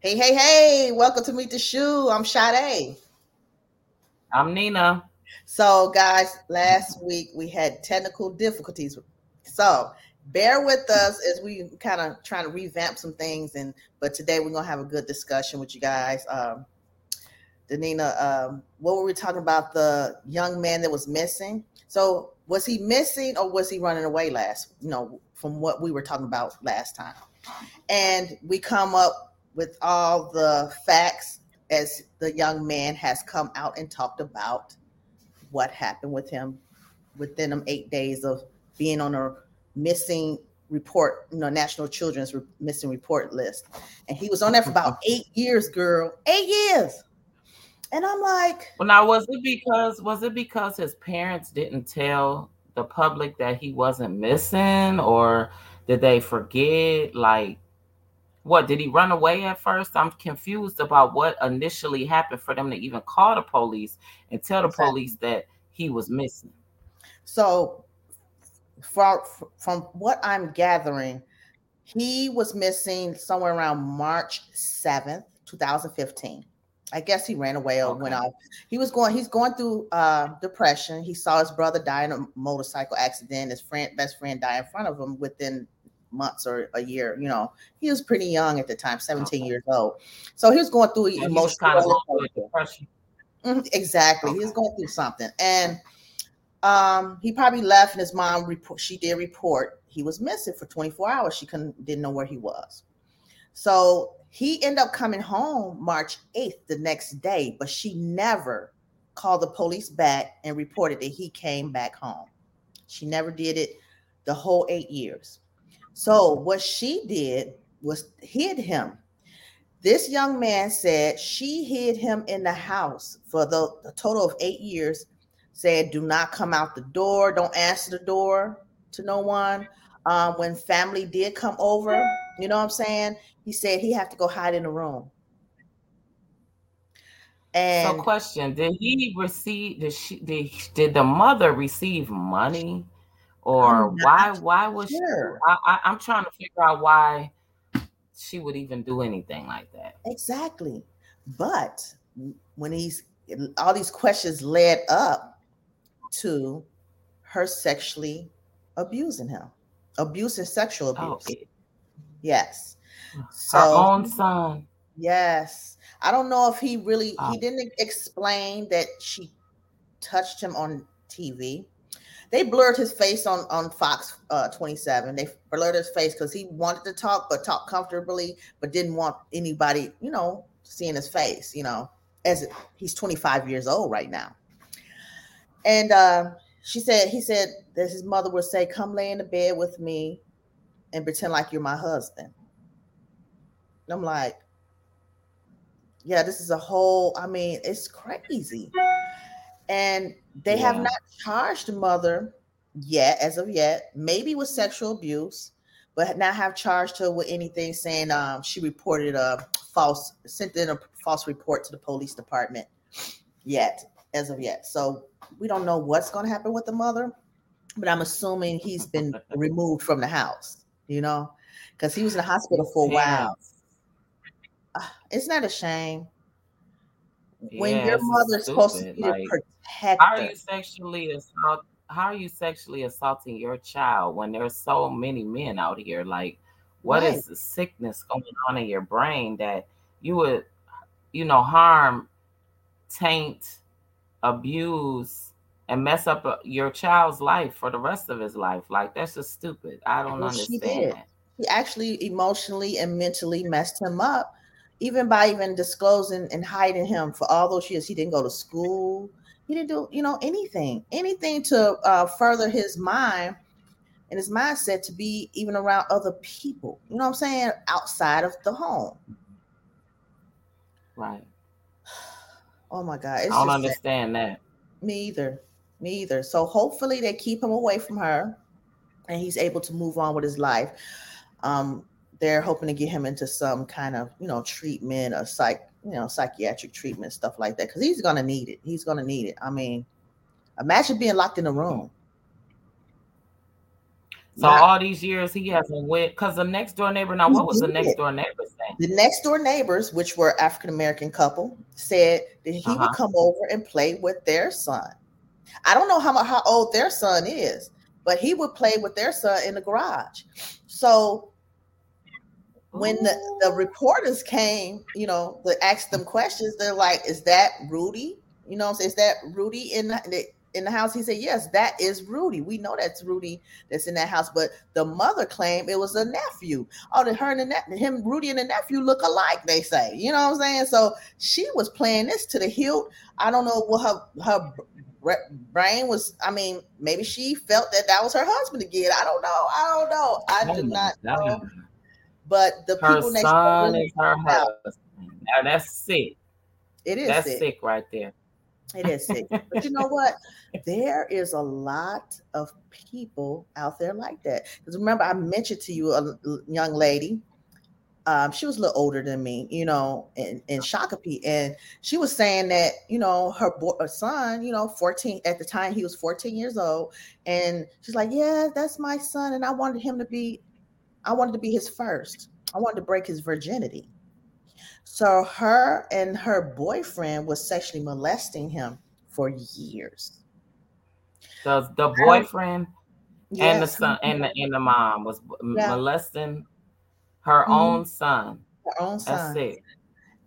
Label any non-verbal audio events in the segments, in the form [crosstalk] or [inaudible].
Hey, hey, hey, welcome to Meet the Shu. I'm Sade. I'm Nina. So, guys, last week we had technical difficulties. So, bear with us as we kind of trying to revamp some things. And but today we're gonna have a good discussion with you guys. Um, Danina, um, what were we talking about? The young man that was missing. So, was he missing or was he running away last? You know, from what we were talking about last time. And we come up with all the facts as the young man has come out and talked about what happened with him within them eight days of being on a missing report, you know, National Children's Missing Report list. And he was on there for about [laughs] eight years, girl. Eight years. And I'm like, well, now was it because was it because his parents didn't tell the public that he wasn't missing, or did they forget? Like, what did he run away at first? I'm confused about what initially happened for them to even call the police and tell the exactly. police that he was missing. So, from from what I'm gathering, he was missing somewhere around March 7th, 2015. I guess he ran away or okay. went off. He was going. He's going through uh, depression. He saw his brother die in a motorcycle accident. His friend, best friend, die in front of him within months or a year. You know, he was pretty young at the time, 17 okay. years old. So he was going through yeah, emotional kind of depression. Mm-hmm, exactly. Okay. He was going through something. And um, he probably left and his mom report she did report he was missing for 24 hours. She couldn't didn't know where he was. So he ended up coming home March 8th the next day, but she never called the police back and reported that he came back home. She never did it the whole eight years. So what she did was hid him. This young man said she hid him in the house for the, the total of eight years. Said, "Do not come out the door. Don't answer the door to no one." Um, when family did come over, you know what I'm saying? He said he had to go hide in a room. And so, question: Did he receive? Did she? Did, did the mother receive money? Or why why was sure. she I, I, i'm trying to figure out why she would even do anything like that. Exactly. But when he's all these questions led up to her sexually abusing him abuse and sexual oh, abuse. Oh, yes so her own son. Yes. I don't know if he really oh. he didn't explain that she touched him on tv they blurred his face on on Fox uh, 27. They blurred his face because he wanted to talk, but talk comfortably, but didn't want anybody, you know, seeing his face. You know, as he's 25 years old right now. And uh, she said, he said that his mother would say, "Come lay in the bed with me, and pretend like you're my husband." And I'm like, yeah, this is a whole. I mean, it's crazy and they yeah. have not charged mother yet, as of yet, maybe with sexual abuse, but now have charged her with anything saying um, she reported a false, sent in a false report to the police department yet, as of yet. So we don't know what's going to happen with the mother, but I'm assuming he's been [laughs] removed from the house, you know, because he was in the hospital for a while. Isn't that a shame? when yeah, your mother's supposed to be like, protector. How are you sexually assault? How are you sexually assaulting your child when there's so many men out here? Like, what right. is the sickness going on in your brain that you would, you know, harm, taint, abuse, and mess up uh, your child's life for the rest of his life? Like, that's just stupid. I don't well, understand. She did. He actually emotionally and mentally messed him up even by even disclosing and hiding him for all those years, he didn't go to school. He didn't do, you know, anything, anything to uh, further his mind and his mindset to be even around other people. You know what I'm saying? Outside of the home. Right. [sighs] Oh my God. I don't understand that. Me either. Me either. So hopefully they keep him away from her and he's able to move on with his life. Um, they're hoping to get him into some kind of you know treatment or psych you know psychiatric treatment stuff like that because he's gonna need it he's gonna need it i mean imagine being locked in a room so Not, all these years he hasn't went because the next door neighbor now what was the next door neighbor saying The next door neighbors, which were African American couple, said that he uh-huh. would come over and play with their son. I don't know how how old their son is, but he would play with their son in the garage. So when the, oh. the reporters came, you know, to ask them questions, they're like, "Is that Rudy? You know, is that Rudy in the, in the house?" He said, "Yes, that is Rudy. We know that's Rudy that's in that house." But the mother claimed it was a nephew. Oh, the her and the ne- him, Rudy and the nephew look alike. They say, you know what I'm saying? So she was playing this to the hilt. I don't know what her her brain was. I mean, maybe she felt that that was her husband again. I don't know. I don't know. I do not know. But the her people next son door is her husband. Now that's sick. It is. That's sick. sick right there. It is sick. but you know what? There is a lot of people out there like that. Because remember, I mentioned to you a young lady. Um, she was a little older than me, you know, in, in Shakopee. And she was saying that, you know, her, boy, her son, you know, 14 at the time, he was 14 years old. And she's like, Yeah, that's my son. And I wanted him to be I wanted to be his first. I wanted to break his virginity. So her and her boyfriend was sexually molesting him for years. So the boyfriend yes. and the son and the and the mom was yeah. molesting her mm-hmm. own son. Her own son. That's it.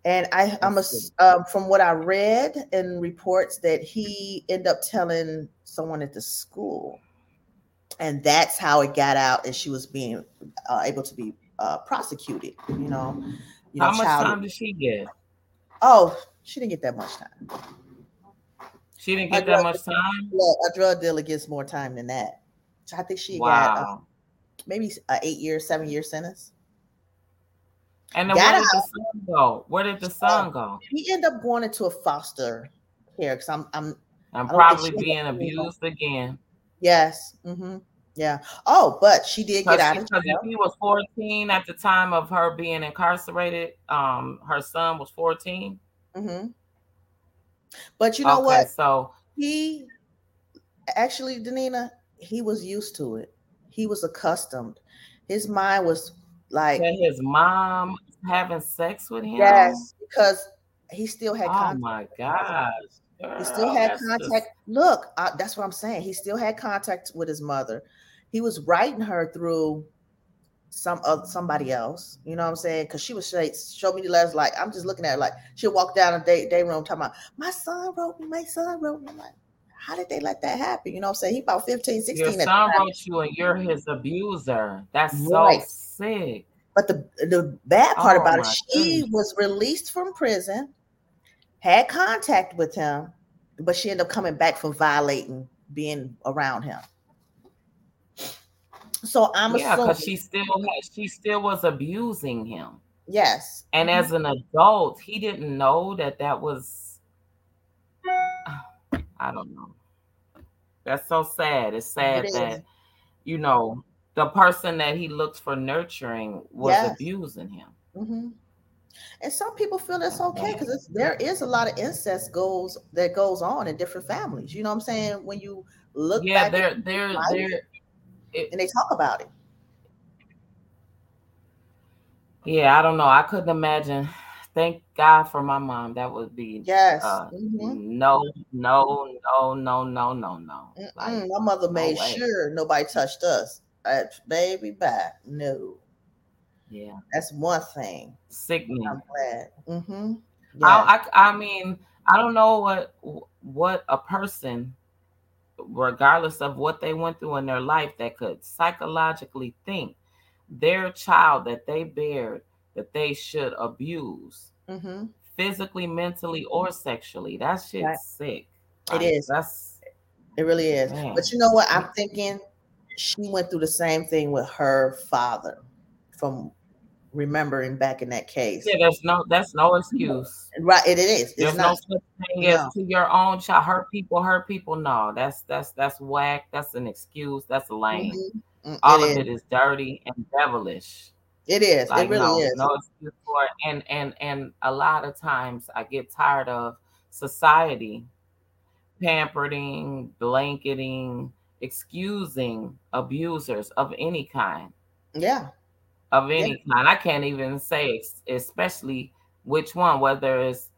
And I, I'm a, um, from what I read in reports that he ended up telling someone at the school and that's how it got out and she was being uh, able to be uh, prosecuted you know, you how know, much time did she get? Oh she didn't get that much time. She didn't get that much time? a drug dealer gets more time than that. So i think she wow. got uh, maybe an eight year seven year sentence. And then where did the son go? Where did the son go? he ended up going into a foster care because i'm i'm i'm probably being abused again. Yes. Mm-hmm. Yeah. Oh, but she did get out of jail. Was 14 at the time of her being incarcerated, um, her son was 14. Mm-hmm. But you know okay, what? So he actually, Danina, he was used to it. He was accustomed. His mind was like his mom having sex with him. Yes, because he still had. Oh my gosh! he still had contact. Just... Look, uh, that's what I'm saying. He still had contact with his mother. He was writing her through some of somebody else. You know what I'm saying? Because she was say, show me the letters. Like I'm just looking at her. Like she'll walk down a day day room talking about my son wrote me. My son wrote me. I'm like, how did they let that happen? You know what I'm saying? He about 15, 16. Your son wrote you and you're his abuser. That's right. so sick. But the the bad part oh, about it, she goodness. was released from prison had contact with him, but she ended up coming back for violating being around him. So I'm yeah, because she still had, she still was abusing him. Yes, and mm-hmm. as an adult, he didn't know that that was. [sighs] I don't know. That's so sad. It's sad it that you know the person that he looks for nurturing was yes. abusing him. Mm-hmm. And some people feel it's okay because there is a lot of incest goes that goes on in different families. You know what I'm saying? When you look, yeah, they're they're they're, and they talk about it. Yeah, I don't know. I couldn't imagine. Thank God for my mom. That would be yes. Uh, mm-hmm. No, no, no, no, no, no, no. Like, my mother made no sure nobody touched us. baby back. No. Yeah, that's one thing. Sickening. I'm glad. Mm-hmm. Yeah. I, I, I mean, I don't know what what a person, regardless of what they went through in their life, that could psychologically think their child that they bear that they should abuse mm-hmm. physically, mentally, or sexually. That shit's right. sick. It like, is. That's it really is. Man. But you know what? I'm thinking she went through the same thing with her father from remembering back in that case. Yeah, there's no that's no excuse. Right, it, it is. There's not, no such thing no. as to your own child. Hurt people, hurt people. No, that's that's that's whack. That's an excuse. That's lame. Mm-hmm. Mm, All of is. it is dirty and devilish. It is. Like, it really no, is. No excuse for it. And and and a lot of times I get tired of society pampering, blanketing, excusing abusers of any kind. Yeah. Of any yeah. kind. I can't even say especially which one, whether it's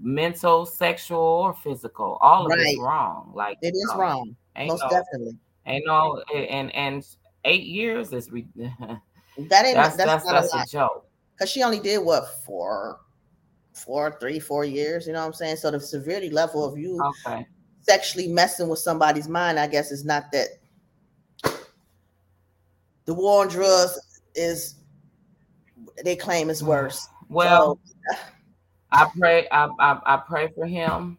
mental, sexual, or physical. All of right. it's wrong. Like it is uh, wrong. Most no, definitely. Ain't no and and eight years is re- [laughs] that ain't that's that's, that's, that's a, a joke. Because she only did what four, four, three, four years. You know what I'm saying? So the severity level of you okay. sexually messing with somebody's mind, I guess, is not that. The war on drugs is they claim is worse. Well, so, I pray. I, I, I pray for him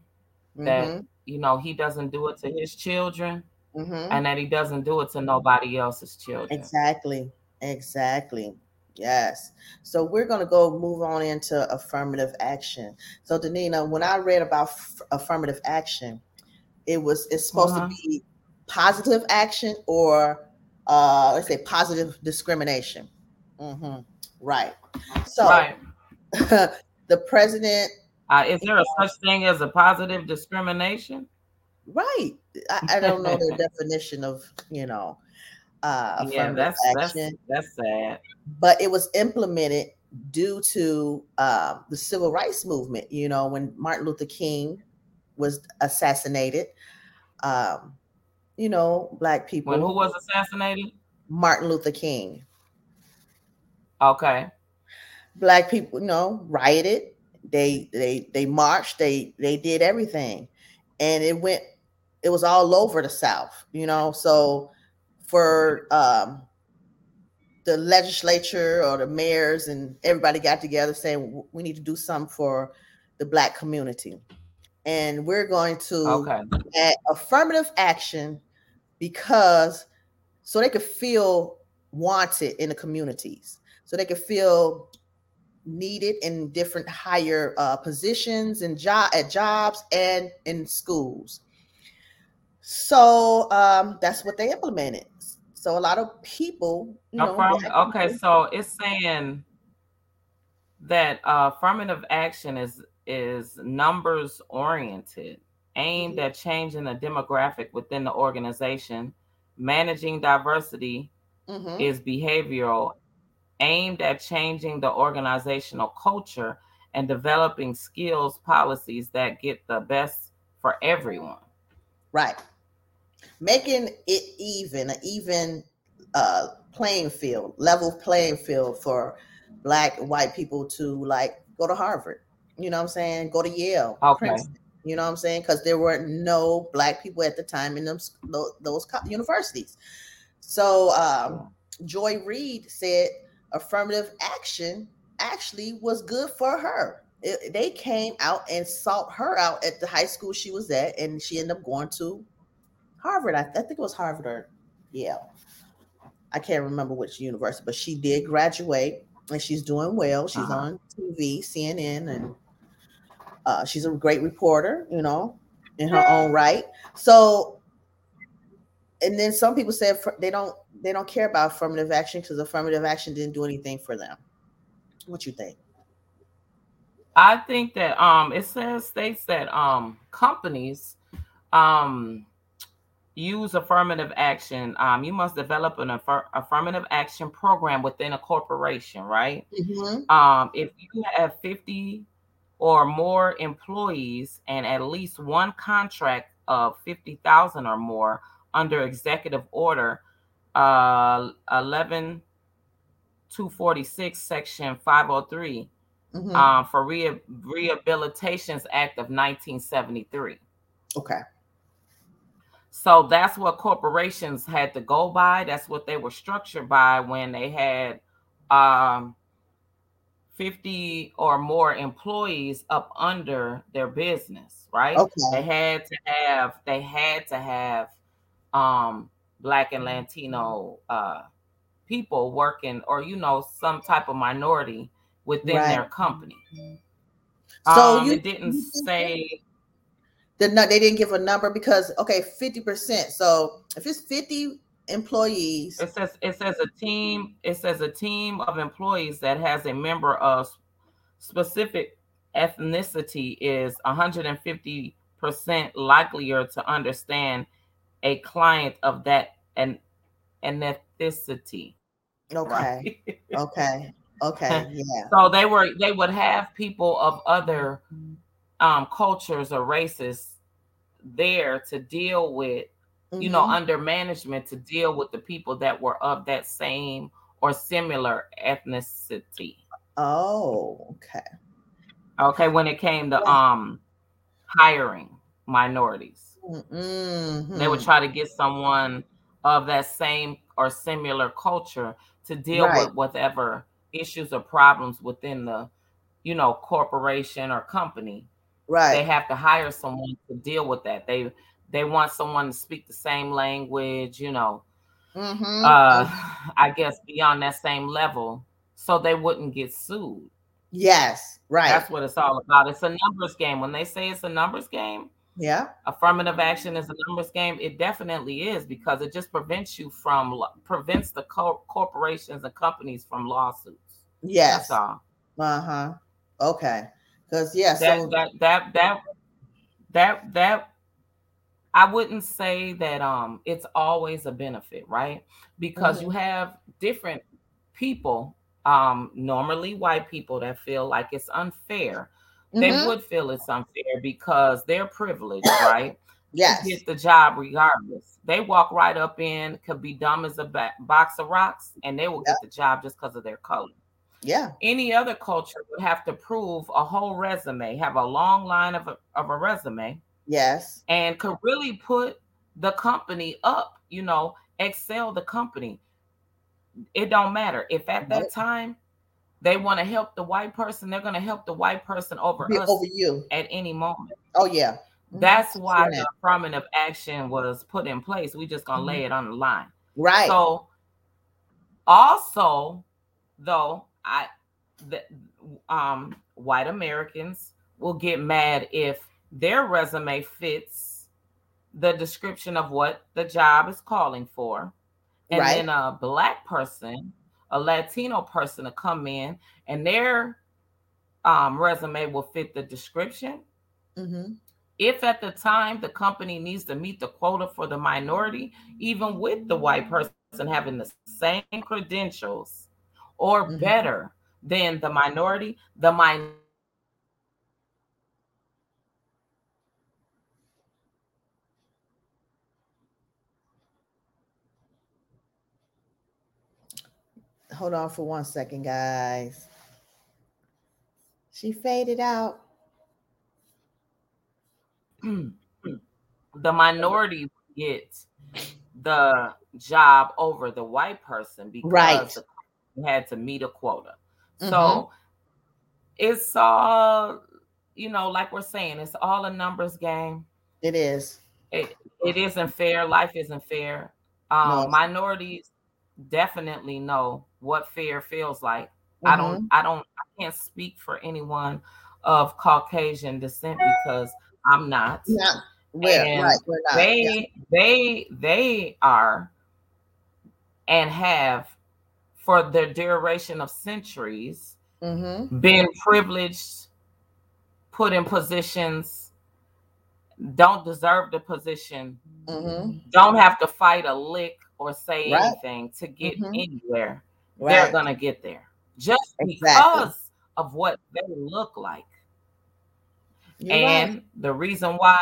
that mm-hmm. you know he doesn't do it to his children, mm-hmm. and that he doesn't do it to nobody else's children. Exactly. Exactly. Yes. So we're going to go move on into affirmative action. So Danina, when I read about f- affirmative action, it was it's supposed uh-huh. to be positive action or uh let's say positive discrimination. Mm-hmm. Right. So right. [laughs] the president. Uh, is there a such thing as a positive discrimination? Right. I, I don't know the [laughs] definition of you know. Uh, yeah, that's action, that's that's sad. But it was implemented due to uh, the civil rights movement. You know, when Martin Luther King was assassinated. Um, you know, black people. When who was assassinated? Martin Luther King. Okay. Black people, you know, rioted. They they they marched. They they did everything, and it went. It was all over the South, you know. So for um, the legislature or the mayors and everybody got together saying we need to do something for the black community and we're going to okay. affirmative action because so they could feel wanted in the communities so they could feel needed in different higher uh, positions and job at jobs and in schools. So um, that's what they implemented. So a lot of people, know, okay, people, so it's saying that uh, affirmative action is is numbers oriented, aimed mm-hmm. at changing the demographic within the organization. Managing diversity mm-hmm. is behavioral aimed at changing the organizational culture and developing skills policies that get the best for everyone. Right. Making it even, an even uh, playing field, level playing field for black and white people to like go to Harvard. You know what I'm saying? Go to Yale, okay. Princeton. You know what I'm saying? Because there were no black people at the time in them those universities. So um, Joy Reid said affirmative action actually was good for her. It, they came out and sought her out at the high school she was at, and she ended up going to Harvard. I, I think it was Harvard or Yale. I can't remember which university, but she did graduate and she's doing well. She's uh-huh. on TV, CNN, and uh, she's a great reporter, you know, in her own right. So, and then some people said they don't they don't care about affirmative action because affirmative action didn't do anything for them. What you think? I think that um it says states that um companies um use affirmative action. Um you must develop an affir- affirmative action program within a corporation, right? Mm-hmm. Um if you have 50 or more employees and at least one contract of 50,000 or more under executive order uh 11 246 section 503 mm-hmm. um, for Re- rehabilitations act of 1973 okay. So that's what corporations had to go by. That's what they were structured by when they had um 50 or more employees up under their business right okay. they had to have they had to have um black and latino uh people working or you know some type of minority within right. their company so um, you it didn't say the they didn't give a number because okay 50% so if it's 50 employees it says it says a team it says a team of employees that has a member of specific ethnicity is 150 percent likelier to understand a client of that an ethnicity. Okay. Right? [laughs] okay. Okay. Yeah. so they were they would have people of other um, cultures or races there to deal with, mm-hmm. you know, mm-hmm. under management to deal with the people that were of that same or similar ethnicity. Oh, okay. Okay, when it came to um hiring minorities. Mm-hmm. They would try to get someone of that same or similar culture to deal right. with whatever issues or problems within the you know corporation or company right they have to hire someone to deal with that they they want someone to speak the same language you know mm-hmm. uh [laughs] i guess beyond that same level so they wouldn't get sued. Yes right. That's what it's all about. It's a numbers game. When they say it's a numbers game yeah. affirmative action is a numbers game it definitely is because it just prevents you from prevents the co- corporations and companies from lawsuits. Yes. that's all. Uh-huh. Okay. Because yeah, that, so that that that that that I wouldn't say that um it's always a benefit, right? Because mm-hmm. you have different people, um, normally white people that feel like it's unfair. Mm-hmm. They would feel it's unfair because they're privileged, right? yes. get the job regardless. They walk right up in, could be dumb as a ba- box of rocks, and they will yep. get the job just because of their color. Yeah. Any other culture would have to prove a whole resume, have a long line of a, of a resume. Yes. And could really put the company up, you know, excel the company. It don't matter. If at that time they want to help the white person, they're going to help the white person over Be us over you at any moment. Oh yeah. Mm-hmm. That's why the affirmative action was put in place. We just gonna mm-hmm. lay it on the line. Right. So also though I the um white Americans will get mad if their resume fits the description of what the job is calling for. And right. then a black person, a Latino person to come in and their um, resume will fit the description. Mm-hmm. If at the time the company needs to meet the quota for the minority, even with the white person having the same credentials, or mm-hmm. better than the minority, the minority Hold on for one second, guys. She faded out. the minority gets the job over the white person because right. the had to meet a quota. Mm-hmm. So it's all, you know, like we're saying, it's all a numbers game. It is. It, it isn't fair. Life isn't fair. Um, no. Minorities definitely know what fair feels like. Mm-hmm. I don't, mm-hmm. I don't, I can't speak for anyone of Caucasian descent because I'm not. Not. We're, right, we're not. They, yeah. they, they are and have for the duration of centuries, mm-hmm. been privileged, put in positions, don't deserve the position, mm-hmm. don't have to fight a lick or say right. anything to get mm-hmm. anywhere. They're gonna get there just exactly. because of what they look like. You're and right. the reason why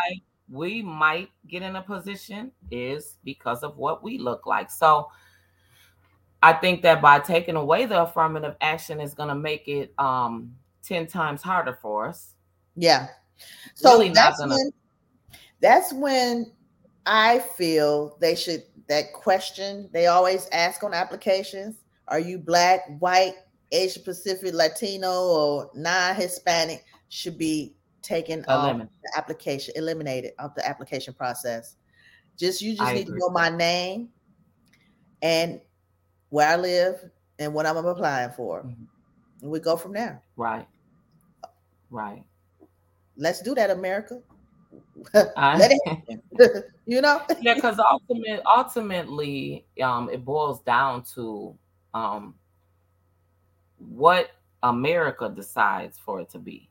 we might get in a position is because of what we look like. So I think that by taking away the affirmative action is going to make it um 10 times harder for us. Yeah. So really that's gonna... when that's when I feel they should that question they always ask on applications, are you black, white, Asian Pacific, Latino or non-Hispanic should be taken off the application, eliminated off the application process. Just you just I need agree. to know my name and where I live, and what I'm applying for. Mm-hmm. And we go from there. Right. Right. Let's do that, America. [laughs] Let it happen. [laughs] you know? yeah, because ultimate, ultimately, um, it boils down to um, what America decides for it to be.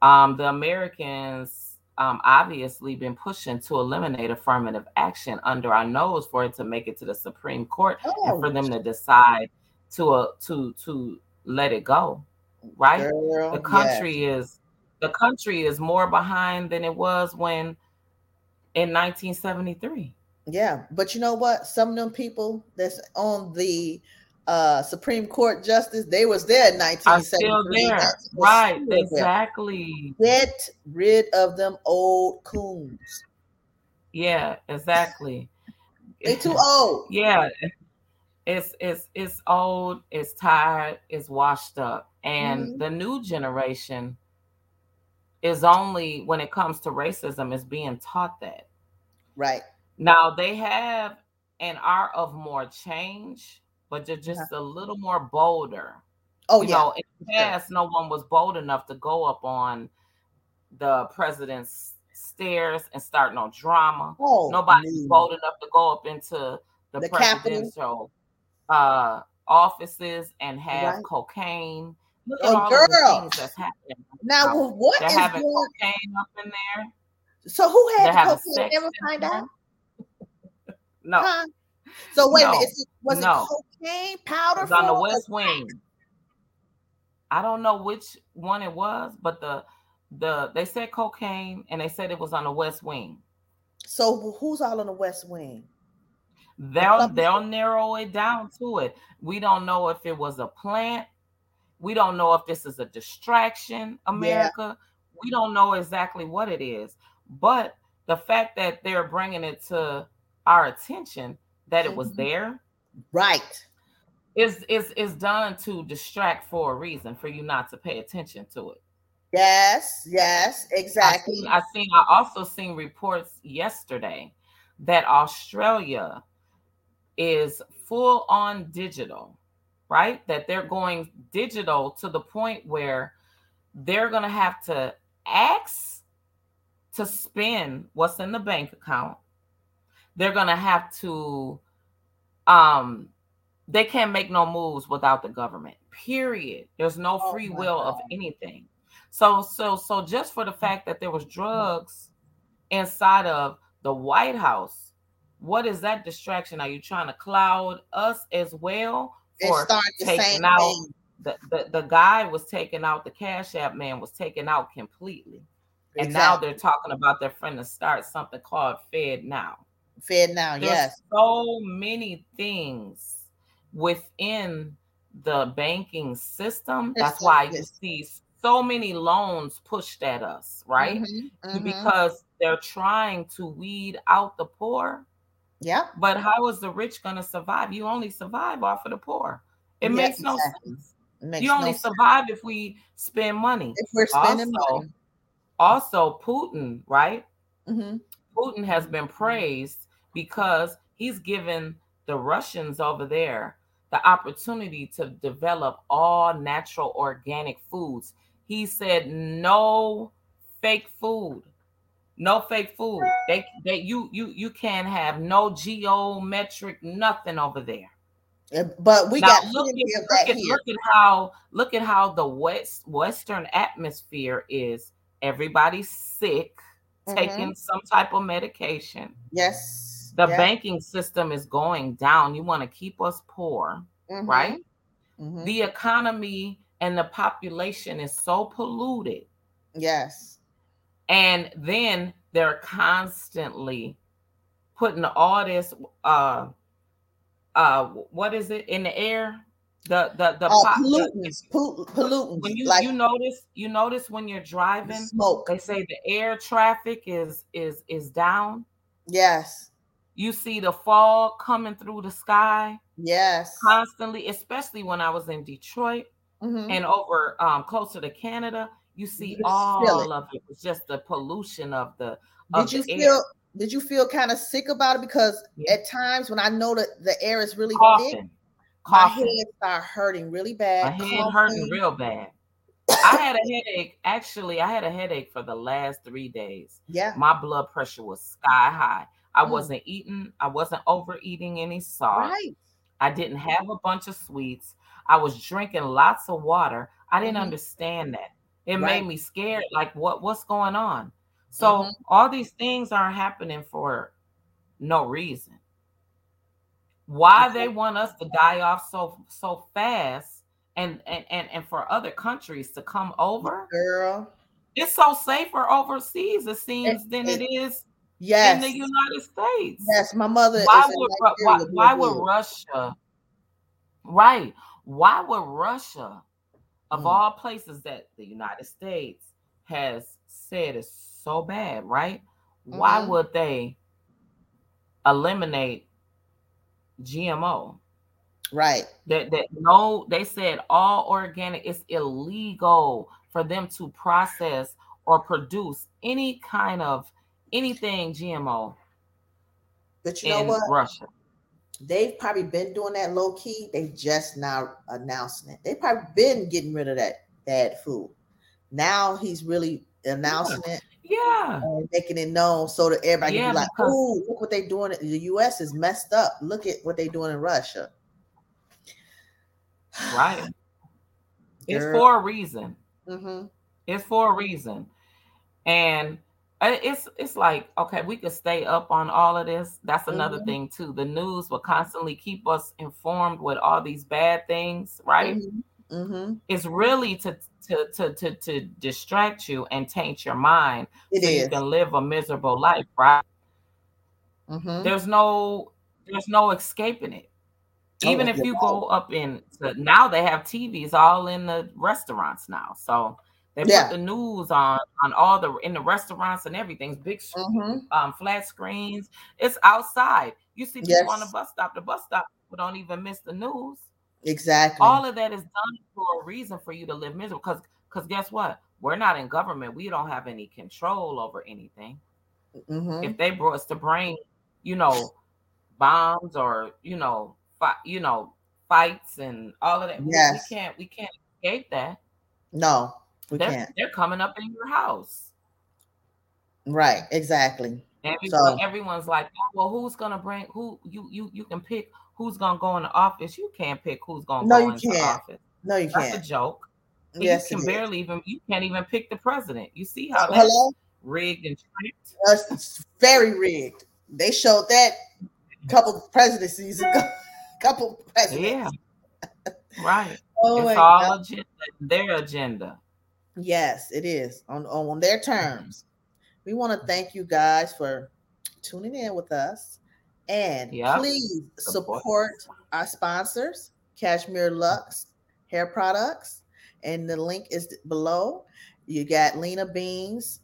Um, the Americans um, obviously been pushing to eliminate affirmative action under our nose for it to make it to the Supreme Court oh. and for them to decide to a to to let it go, right? Girl, the country yes. is the country is more behind than it was when in 1973. Yeah, but you know what? Some of them people that's on the uh Supreme Court justice, they was there in 1973. There. Right, exactly. There. Get rid of them old coons. Yeah, exactly. they too old. [laughs] Yeah. It's it's it's old, it's tired, it's washed up. And mm-hmm. the new generation is only when it comes to racism is being taught that. Right. Now they have and are of more change, but they're just yeah. a little more bolder. Oh, you yeah. Know, in the past, no one was bold enough to go up on the president's stairs and start no drama. Oh, Nobody's bold enough to go up into the, the presidential uh, offices and have right. cocaine. Look oh, at all girl. the things that's happening. Now, now. what They're is having going... cocaine up in there. So who had the cocaine? Ever find out? [laughs] No. Huh? So wait no. a minute. It, was no. it cocaine powder? It was on the West Wing. I don't know which one it was, but the the they said cocaine and they said it was on the West Wing. So who's all on the West Wing? They'll they'll narrow it down to it. We don't know if it was a plant. We don't know if this is a distraction, America. Yeah. We don't know exactly what it is. But the fact that they're bringing it to our attention that it was mm-hmm. there, right, is is is done to distract for a reason for you not to pay attention to it. Yes, yes, exactly. I seen, I seen I also seen reports yesterday that Australia is full on digital, right? That they're going digital to the point where they're going to have to ask to spend what's in the bank account. They're going to have to um they can't make no moves without the government. Period. There's no oh free will God. of anything. So so so just for the fact that there was drugs inside of the White House, what is that distraction? Are you trying to cloud us as well for taking out the, the, the guy was taking out the cash app man was taken out completely. Exactly. And now they're talking about their friend to start something called Fed Now. Fed Now, There's yes. So many things within the banking system. That's why you see so many loans pushed at us, right? Mm-hmm, mm-hmm. Because they're trying to weed out the poor. Yeah. But how is the rich going to survive? You only survive off of the poor. It makes no exactly. sense. Makes you only no survive sense. if we spend money. If we're spending also, money. Also, Putin, right? Mm-hmm. Putin has been praised because he's given the Russians over there the opportunity to develop all natural organic foods. He said no fake food. No fake food. They they you you you can't have no geometric nothing over there. But we now, got look at, look, at, look at how look at how the west western atmosphere is. Everybody's sick, mm-hmm. taking some type of medication. Yes. The banking system is going down. You want to keep us poor, mm-hmm. right? Mm-hmm. The economy and the population is so polluted. Yes. And then they're constantly putting all this uh uh what is it in the air the the the oh, pollutants the, pollutants when you like, you notice you notice when you're driving smoke they say the air traffic is is is down yes you see the fog coming through the sky yes constantly especially when i was in detroit mm-hmm. and over um closer to canada you see you all of it. It's just the pollution of the of did you feel air did you feel kind of sick about it? Because yeah. at times when I know that the air is really Coughing. thick, Coughing. my head start hurting really bad. My head Coughing. hurting real bad. [coughs] I had a headache. Actually, I had a headache for the last three days. Yeah. My blood pressure was sky high. I mm. wasn't eating, I wasn't overeating any salt. Right. I didn't have a bunch of sweets. I was drinking lots of water. I didn't mm-hmm. understand that. It right. made me scared. Like, what what's going on? So mm-hmm. all these things aren't happening for no reason. Why they want us to die off so so fast and and and, and for other countries to come over girl it's so safer overseas it seems it, than it, it is yes. in the united states yes my mother why would why, why would russia right why would russia of mm. all places that the united states has said is so bad right mm-hmm. why would they eliminate GMO. Right. That that no, they said all organic. It's illegal for them to process or produce any kind of anything GMO. But you know what? Russia. They've probably been doing that low key. They just now announcing it. They probably been getting rid of that bad food. Now he's really announcing yeah. And making it known so that everybody yeah, can be like, oh, look what they're doing. The US is messed up. Look at what they're doing in Russia. Right. [sighs] It's for a reason. Mm-hmm. It's for a reason. And it's it's like okay we could stay up on all of this that's another mm-hmm. thing too the news will constantly keep us informed with all these bad things right mm-hmm. Mm-hmm. it's really to to to to to distract you and taint your mind it so is. you can live a miserable life, right? Mm-hmm. There's no there's no escaping it. Oh, Even if you go up in now they have TVs all in the restaurants now. So they yeah. put the news on on all the in the restaurants and everything's Big mm-hmm. um, flat screens. It's outside. You see people yes. on the bus stop. The bus stop people don't even miss the news. Exactly. All of that is done for a reason for you to live miserable. Because because guess what? We're not in government. We don't have any control over anything. Mm-hmm. If they brought us to bring, you know, bombs or you know, fi- you know, fights and all of that, yes. we can't we can't escape that. No, we they're, can't. They're coming up in your house. Right. Exactly. Everyone, so, everyone's like, oh, well, who's gonna bring who you you you can pick who's gonna go in the office. You can't pick who's gonna no, go into can't. the office. No, you That's can't. That's a joke. Yes, you can barely is. even you can't even pick the president. You see how that's Hello? rigged and tricked? That's very rigged. They showed that couple presidencies ago. [laughs] couple presidents. Yeah. Right. [laughs] oh it's all God. agenda, their agenda. Yes, it is on, on their mm-hmm. terms. We want to thank you guys for tuning in with us. And yep. please support our sponsors, Cashmere Lux Hair Products. And the link is below. You got Lena Beans,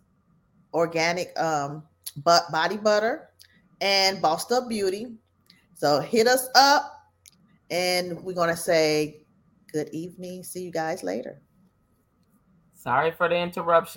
organic um, but body butter, and Bossed Up Beauty. So hit us up, and we're gonna say good evening. See you guys later. Sorry for the interruption.